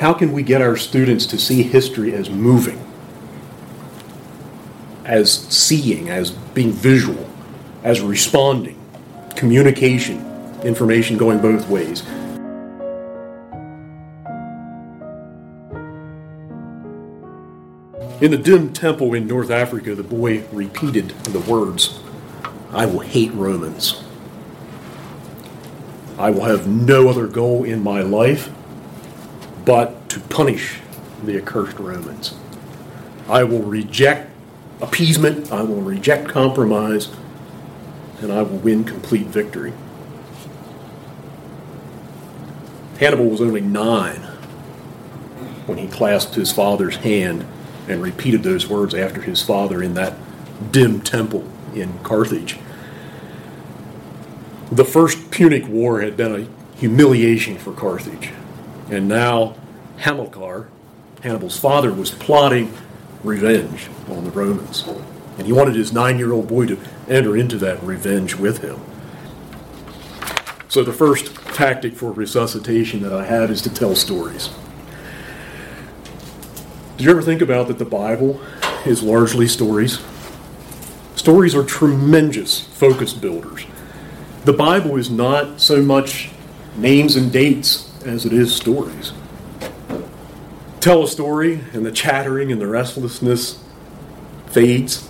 How can we get our students to see history as moving, as seeing, as being visual, as responding, communication, information going both ways? In the dim temple in North Africa, the boy repeated the words, I will hate Romans. I will have no other goal in my life but to punish the accursed Romans. I will reject appeasement, I will reject compromise, and I will win complete victory. Hannibal was only nine when he clasped his father's hand and repeated those words after his father in that dim temple in Carthage. The First Punic War had been a humiliation for Carthage, and now Hamilcar, Hannibal's father, was plotting revenge on the Romans. And he wanted his nine year old boy to enter into that revenge with him. So, the first tactic for resuscitation that I have is to tell stories. Did you ever think about that the Bible is largely stories? Stories are tremendous focus builders. The Bible is not so much names and dates as it is stories. Tell a story, and the chattering and the restlessness fades.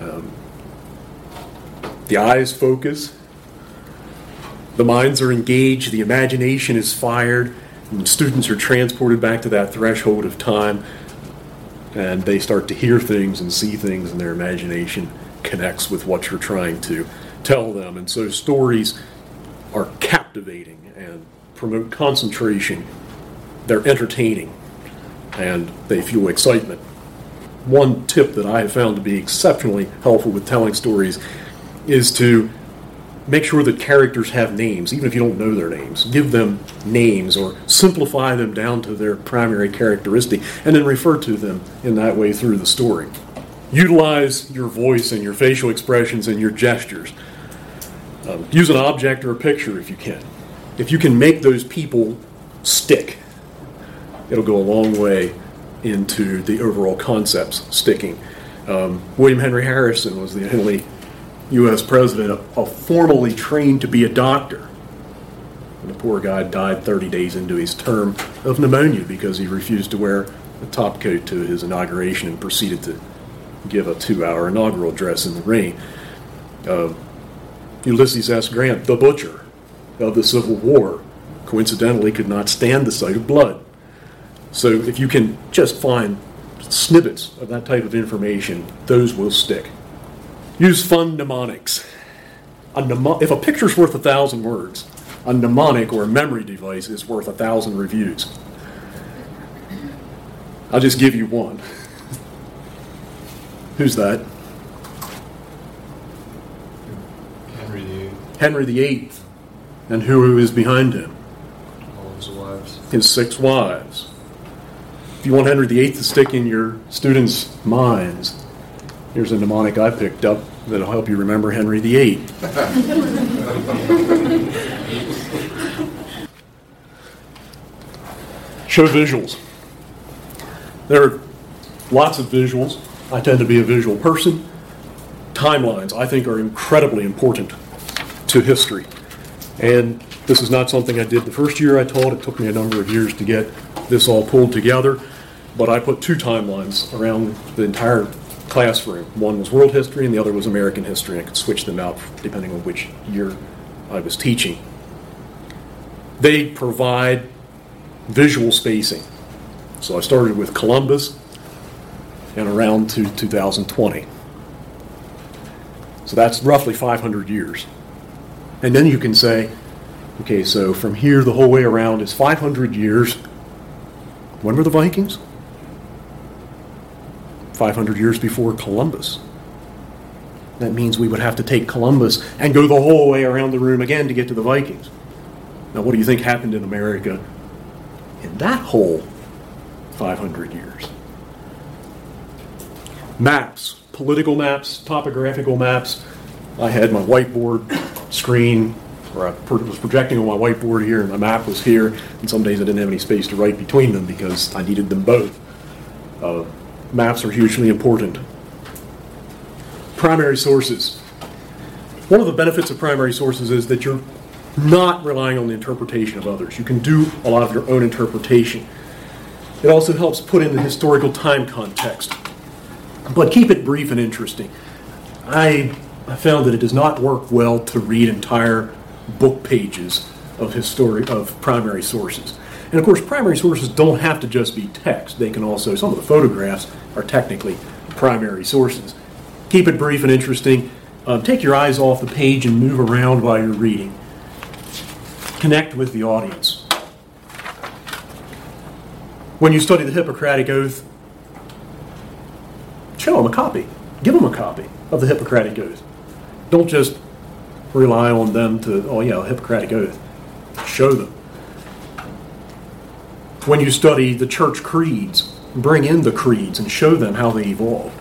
Um, the eyes focus. The minds are engaged. The imagination is fired and students are transported back to that threshold of time and they start to hear things and see things and their imagination connects with what you're trying to tell them and so stories are captivating and promote concentration they're entertaining and they fuel excitement one tip that i have found to be exceptionally helpful with telling stories is to make sure that characters have names, even if you don't know their names. Give them names or simplify them down to their primary characteristic and then refer to them in that way through the story. Utilize your voice and your facial expressions and your gestures. Um, use an object or a picture if you can. If you can make those people stick, it'll go a long way into the overall concepts sticking. Um, William Henry Harrison was the only U.S. president, a, formally trained to be a doctor. And the poor guy died 30 days into his term of pneumonia because he refused to wear a top coat to his inauguration and proceeded to give a two hour inaugural address in the rain. Uh, Ulysses S. Grant, the butcher of the Civil War, coincidentally could not stand the sight of blood. So if you can just find snippets of that type of information, those will stick. Use fun mnemonics. A if a picture's worth a thousand words, a mnemonic or a memory device is worth a thousand reviews. I'll just give you one. Who's that? Henry VIII. Henry VIII. And who is behind him? All his wives. His six wives. If you want Henry VIII to stick in your students' minds, Here's a mnemonic I picked up that'll help you remember Henry VIII. Show visuals. There are lots of visuals. I tend to be a visual person. Timelines, I think, are incredibly important to history. And this is not something I did the first year I taught. It took me a number of years to get this all pulled together. But I put two timelines around the entire classroom. One was world history and the other was American history. I could switch them out depending on which year I was teaching. They provide visual spacing. So I started with Columbus and around to 2020. So that's roughly 500 years. And then you can say, okay, so from here the whole way around is 500 years. When were the Vikings? 500 years before Columbus. That means we would have to take Columbus and go the whole way around the room again to get to the Vikings. Now, what do you think happened in America in that whole 500 years? Maps, political maps, topographical maps. I had my whiteboard screen or I was projecting on my whiteboard here, and my map was here, and some days I didn't have any space to write between them because I needed them both. Uh, Maps are hugely important. Primary sources. One of the benefits of primary sources is that you're not relying on the interpretation of others. You can do a lot of your own interpretation. It also helps put in the historical time context. But keep it brief and interesting. I, I found that it does not work well to read entire book pages of histori- of primary sources. And of course, primary sources don't have to just be text. They can also, some of the photographs are technically primary sources. Keep it brief and interesting. Um, take your eyes off the page and move around while you're reading. Connect with the audience. When you study the Hippocratic Oath, show them a copy. Give them a copy of the Hippocratic Oath. Don't just rely on them to, oh yeah, Hippocratic Oath. Show them. When you study the church creeds, bring in the creeds and show them how they evolved.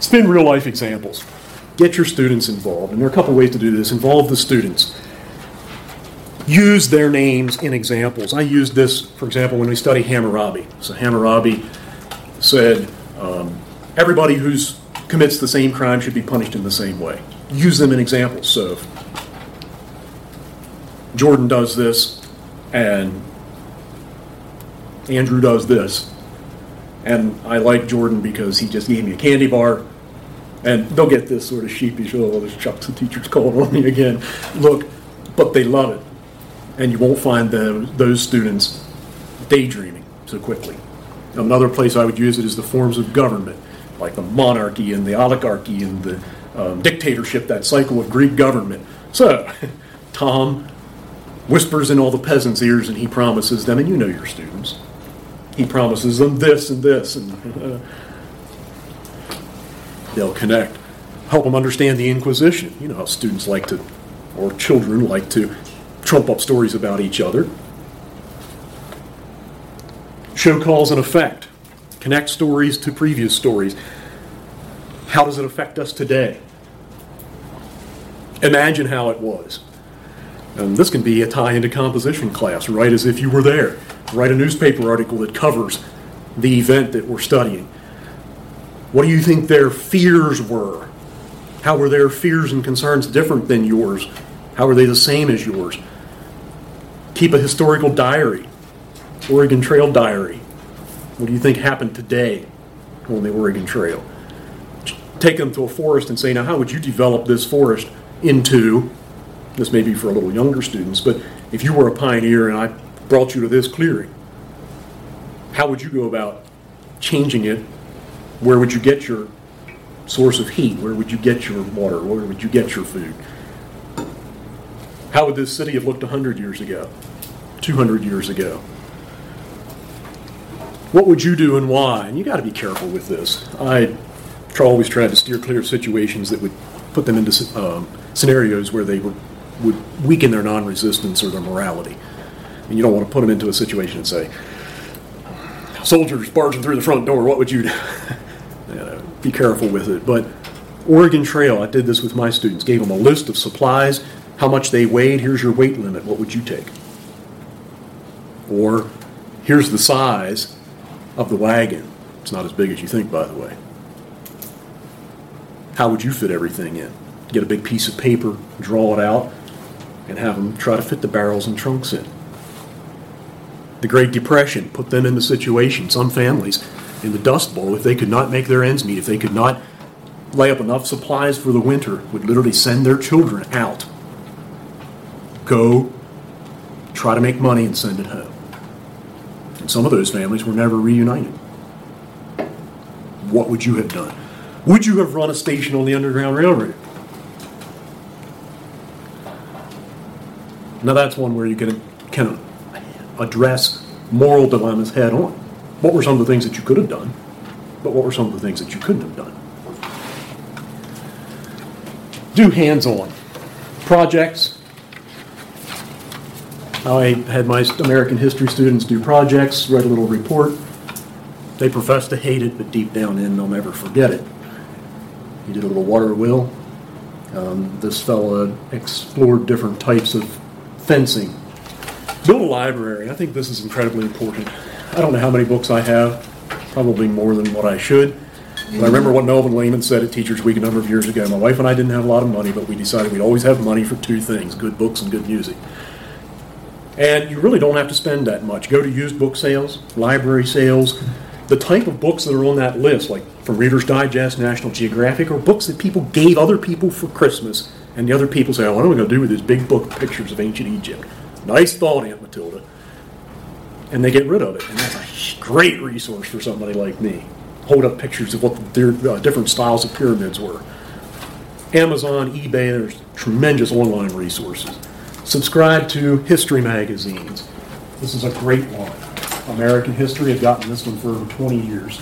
Spin real life examples. Get your students involved. And there are a couple ways to do this. Involve the students. Use their names in examples. I used this, for example, when we study Hammurabi. So Hammurabi said, um, everybody who commits the same crime should be punished in the same way. Use them in examples. So Jordan does this, and Andrew does this, and I like Jordan because he just gave me a candy bar. And they'll get this sort of sheepish, oh, this Chuck's the teacher's calling on me again. Look, but they love it. And you won't find the, those students daydreaming so quickly. Another place I would use it is the forms of government, like the monarchy and the oligarchy and the um, dictatorship, that cycle of Greek government. So, Tom whispers in all the peasants' ears and he promises them, and you know your students, he promises them this and this, and uh, they'll connect. Help them understand the Inquisition. You know how students like to, or children like to, trump up stories about each other. Show cause and effect. Connect stories to previous stories. How does it affect us today? Imagine how it was. And this can be a tie into composition class, right as if you were there. Write a newspaper article that covers the event that we're studying. What do you think their fears were? How were their fears and concerns different than yours? How are they the same as yours? Keep a historical diary, Oregon Trail diary. What do you think happened today on the Oregon Trail? Take them to a forest and say, now, how would you develop this forest into this may be for a little younger students, but if you were a pioneer and I brought you to this clearing, how would you go about changing it? Where would you get your source of heat? Where would you get your water? Where would you get your food? How would this city have looked 100 years ago, 200 years ago? What would you do and why? And you got to be careful with this. I always tried to steer clear of situations that would put them into um, scenarios where they would would weaken their non-resistance or their morality. And you don't want to put them into a situation and say, soldiers barging through the front door, what would you do? be careful with it. But Oregon Trail, I did this with my students, gave them a list of supplies, how much they weighed, here's your weight limit, what would you take? Or here's the size of the wagon. It's not as big as you think, by the way. How would you fit everything in? Get a big piece of paper, draw it out, and have them try to fit the barrels and trunks in. The Great Depression put them in the situation, some families, in the Dust Bowl, if they could not make their ends meet, if they could not lay up enough supplies for the winter, would literally send their children out. Go try to make money and send it home. Some of those families were never reunited. What would you have done? Would you have run a station on the Underground Railroad? Now that's one where you can can address moral dilemmas head on. What were some of the things that you could have done? But what were some of the things that you couldn't have done? Do hands-on projects. I had my American history students do projects, write a little report. They profess to hate it, but deep down in, they'll never forget it. He did a little water wheel, Um, this fella explored different types of fencing. Build a library. I think this is incredibly important. I don't know how many books I have, probably more than what I should. But I remember what Melvin Lehman said at Teachers Week a number of years ago. My wife and I didn't have a lot of money, but we decided we'd always have money for two things good books and good music. And you really don't have to spend that much. Go to used book sales, library sales. The type of books that are on that list, like from Reader's Digest, National Geographic, are books that people gave other people for Christmas, and the other people say, oh, what am I going to do with this big book of pictures of ancient Egypt? Nice thought, Aunt Matilda. And they get rid of it. And that's a great resource for somebody like me. Hold up pictures of what their uh, different styles of pyramids were. Amazon, eBay, there's tremendous online resources. Subscribe to history magazines. This is a great one. American History, I've gotten this one for over 20 years.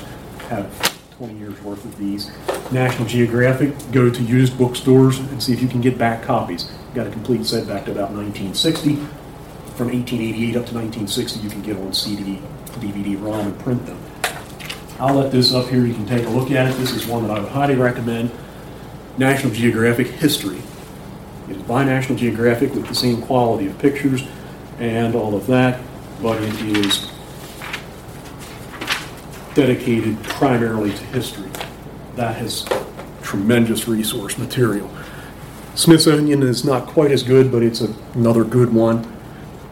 Have 20 years worth of these. National Geographic, go to used bookstores and see if you can get back copies. Got a complete set back to about 1960. From 1888 up to 1960, you can get on CD, DVD, ROM, and print them. I'll let this up here. You can take a look at it. This is one that I would highly recommend. National Geographic History. Is by National Geographic with the same quality of pictures and all of that, but it is dedicated primarily to history. That has tremendous resource material. Smithsonian is not quite as good, but it's a, another good one.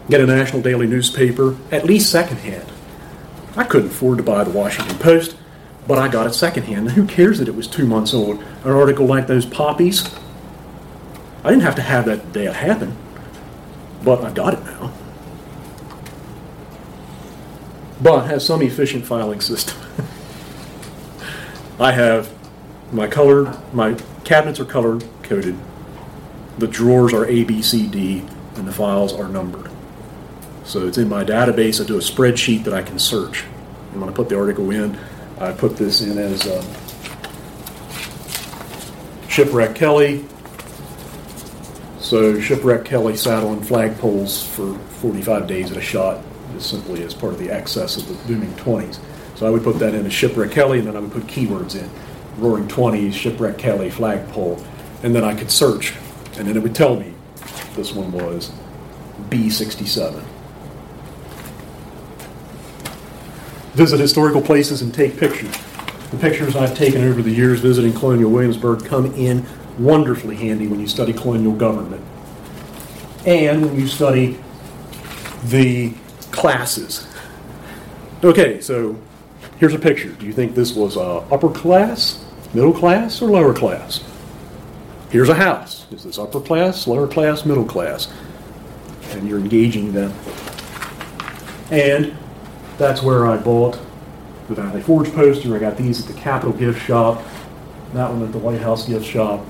Get a national daily newspaper, at least secondhand. I couldn't afford to buy the Washington Post, but I got it secondhand. Who cares that it was two months old? An article like those poppies, I didn't have to have that day it happened, but I've got it now. But has some efficient filing system. I have my color, my cabinets are color coded. The drawers are A, B, C, D, and the files are numbered. So it's in my database. I do a spreadsheet that I can search. And when I put the article in, I put this in as um, Shipwreck Kelly. So Shipwreck Kelly sat on flagpoles for 45 days at a shot, just simply as part of the excess of the booming 20s. So I would put that in as Shipwreck Kelly, and then I would put keywords in. Roaring 20s, Shipwreck Kelly, flagpole. And then I could search, and then it would tell me this one was B67. Visit historical places and take pictures. The pictures I've taken over the years visiting Colonial Williamsburg come in wonderfully handy when you study colonial government and when you study the classes. Okay, so here's a picture. Do you think this was uh, upper class, middle class, or lower class? Here's a house. Is this upper class, lower class, middle class? And you're engaging them. And that's where I bought the Valley Forge poster. I got these at the Capitol gift shop. That one at the White House gift shop.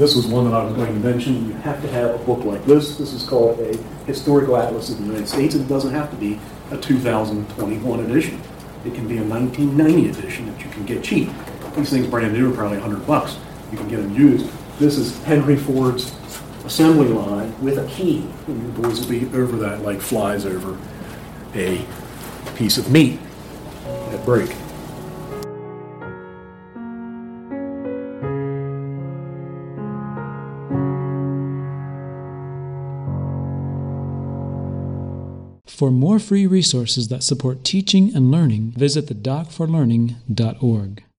This was one that I was going to mention. You have to have a book like this. This is called a Historical Atlas of the United States. It doesn't have to be a 2021 edition. It can be a 1990 edition that you can get cheap. These things brand new are probably 100 bucks. You can get them used. This is Henry Ford's assembly line with a key. And boys will be over that like flies over a piece of meat at break. For more free resources that support teaching and learning, visit thedockforlearning.org.